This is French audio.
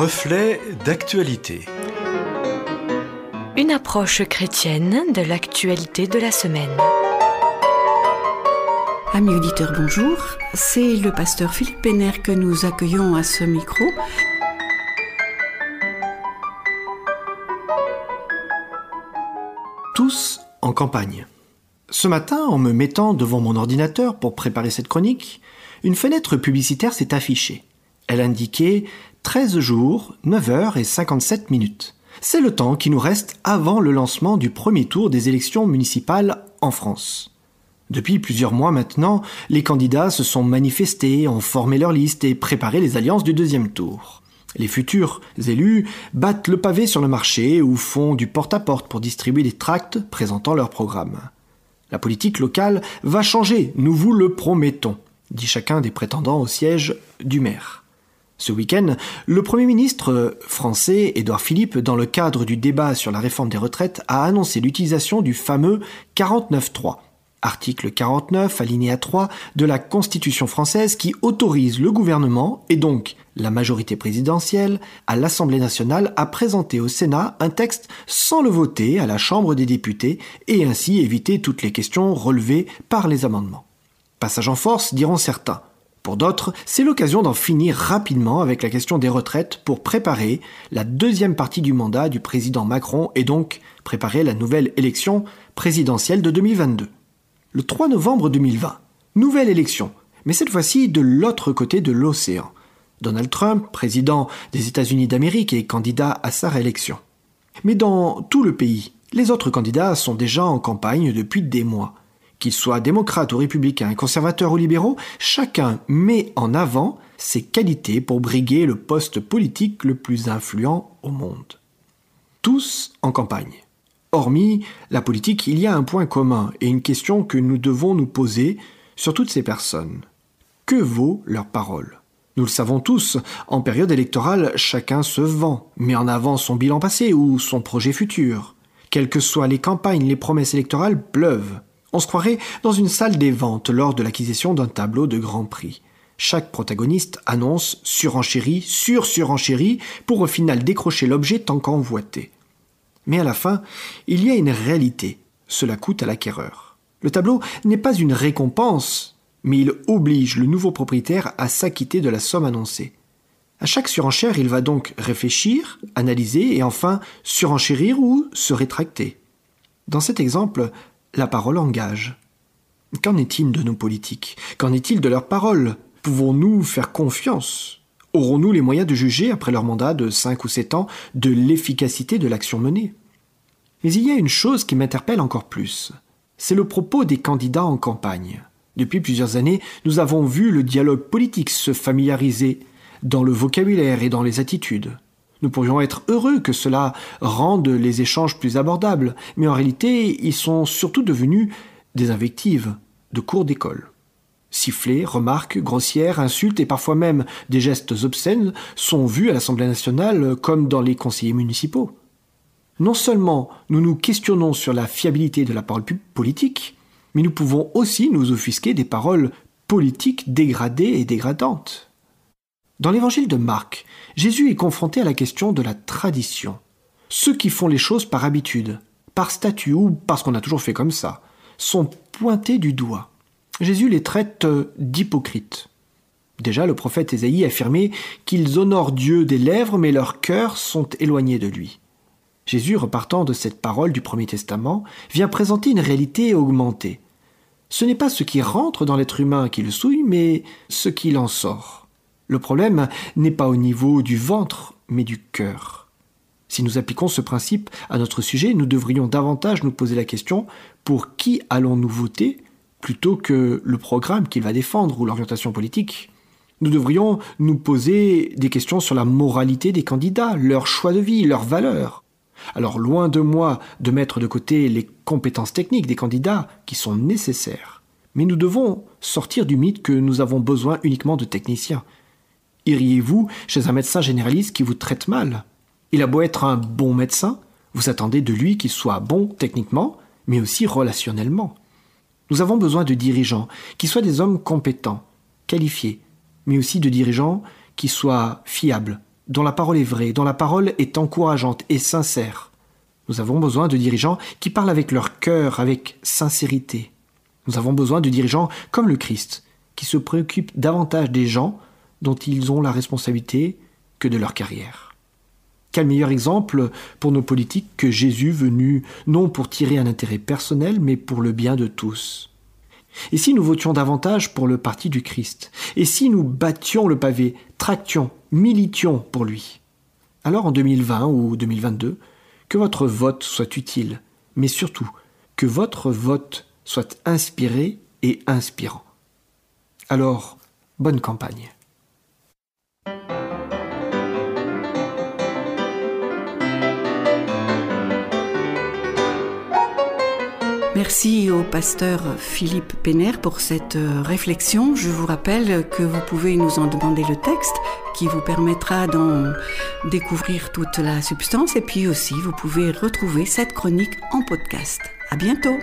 Reflet d'actualité. Une approche chrétienne de l'actualité de la semaine. Amis auditeurs, bonjour. C'est le pasteur Philippe Péner que nous accueillons à ce micro. Tous en campagne. Ce matin, en me mettant devant mon ordinateur pour préparer cette chronique, une fenêtre publicitaire s'est affichée. Elle indiquait 13 jours, 9 heures et 57 minutes. C'est le temps qui nous reste avant le lancement du premier tour des élections municipales en France. Depuis plusieurs mois maintenant, les candidats se sont manifestés, ont formé leur liste et préparé les alliances du deuxième tour. Les futurs élus battent le pavé sur le marché ou font du porte-à-porte pour distribuer des tracts présentant leur programme. La politique locale va changer, nous vous le promettons, dit chacun des prétendants au siège du maire. Ce week-end, le Premier ministre français, Édouard Philippe, dans le cadre du débat sur la réforme des retraites, a annoncé l'utilisation du fameux 49.3, article 49, alinéa 3 de la Constitution française qui autorise le gouvernement, et donc la majorité présidentielle, à l'Assemblée nationale à présenter au Sénat un texte sans le voter à la Chambre des députés et ainsi éviter toutes les questions relevées par les amendements. Passage en force, diront certains. Pour d'autres, c'est l'occasion d'en finir rapidement avec la question des retraites pour préparer la deuxième partie du mandat du président Macron et donc préparer la nouvelle élection présidentielle de 2022. Le 3 novembre 2020, nouvelle élection, mais cette fois-ci de l'autre côté de l'océan. Donald Trump, président des États-Unis d'Amérique, est candidat à sa réélection. Mais dans tout le pays, les autres candidats sont déjà en campagne depuis des mois. Qu'ils soient démocrates ou républicains, conservateurs ou libéraux, chacun met en avant ses qualités pour briguer le poste politique le plus influent au monde. Tous en campagne. Hormis la politique, il y a un point commun et une question que nous devons nous poser sur toutes ces personnes. Que vaut leur parole? Nous le savons tous, en période électorale, chacun se vend, met en avant son bilan passé ou son projet futur. Quelles que soient les campagnes, les promesses électorales pleuvent. On se croirait dans une salle des ventes lors de l'acquisition d'un tableau de grand prix. Chaque protagoniste annonce surenchérie, sur-surenchérie, pour au final décrocher l'objet tant qu'envoûté. Mais à la fin, il y a une réalité. Cela coûte à l'acquéreur. Le tableau n'est pas une récompense, mais il oblige le nouveau propriétaire à s'acquitter de la somme annoncée. À chaque surenchère, il va donc réfléchir, analyser et enfin surenchérir ou se rétracter. Dans cet exemple, la parole engage. Qu'en est-il de nos politiques? Qu'en est-il de leurs paroles? Pouvons-nous faire confiance? Aurons-nous les moyens de juger, après leur mandat de 5 ou 7 ans, de l'efficacité de l'action menée? Mais il y a une chose qui m'interpelle encore plus. C'est le propos des candidats en campagne. Depuis plusieurs années, nous avons vu le dialogue politique se familiariser dans le vocabulaire et dans les attitudes. Nous pourrions être heureux que cela rende les échanges plus abordables, mais en réalité, ils sont surtout devenus des invectives de cours d'école. Sifflets, remarques, grossières, insultes et parfois même des gestes obscènes sont vus à l'Assemblée nationale comme dans les conseillers municipaux. Non seulement nous nous questionnons sur la fiabilité de la parole politique, mais nous pouvons aussi nous offusquer des paroles politiques dégradées et dégradantes. Dans l'évangile de Marc, Jésus est confronté à la question de la tradition. Ceux qui font les choses par habitude, par statut ou parce qu'on a toujours fait comme ça, sont pointés du doigt. Jésus les traite d'hypocrites. Déjà, le prophète Ésaïe affirmait qu'ils honorent Dieu des lèvres, mais leurs cœurs sont éloignés de lui. Jésus, repartant de cette parole du Premier Testament, vient présenter une réalité augmentée. Ce n'est pas ce qui rentre dans l'être humain qui le souille, mais ce qu'il en sort. Le problème n'est pas au niveau du ventre, mais du cœur. Si nous appliquons ce principe à notre sujet, nous devrions davantage nous poser la question pour qui allons-nous voter plutôt que le programme qu'il va défendre ou l'orientation politique? Nous devrions nous poser des questions sur la moralité des candidats, leur choix de vie, leurs valeurs. Alors loin de moi de mettre de côté les compétences techniques des candidats qui sont nécessaires, mais nous devons sortir du mythe que nous avons besoin uniquement de techniciens. Iriez-vous chez un médecin généraliste qui vous traite mal? Il a beau être un bon médecin, vous attendez de lui qu'il soit bon techniquement, mais aussi relationnellement. Nous avons besoin de dirigeants qui soient des hommes compétents, qualifiés, mais aussi de dirigeants qui soient fiables, dont la parole est vraie, dont la parole est encourageante et sincère. Nous avons besoin de dirigeants qui parlent avec leur cœur, avec sincérité. Nous avons besoin de dirigeants comme le Christ, qui se préoccupent davantage des gens dont ils ont la responsabilité que de leur carrière. Quel meilleur exemple pour nos politiques que Jésus venu non pour tirer un intérêt personnel, mais pour le bien de tous? Et si nous votions davantage pour le parti du Christ? Et si nous battions le pavé, tractions, militions pour lui? Alors en 2020 ou 2022, que votre vote soit utile, mais surtout que votre vote soit inspiré et inspirant. Alors, bonne campagne. Merci au pasteur Philippe Péner pour cette euh, réflexion. Je vous rappelle que vous pouvez nous en demander le texte qui vous permettra d'en découvrir toute la substance et puis aussi vous pouvez retrouver cette chronique en podcast. À bientôt!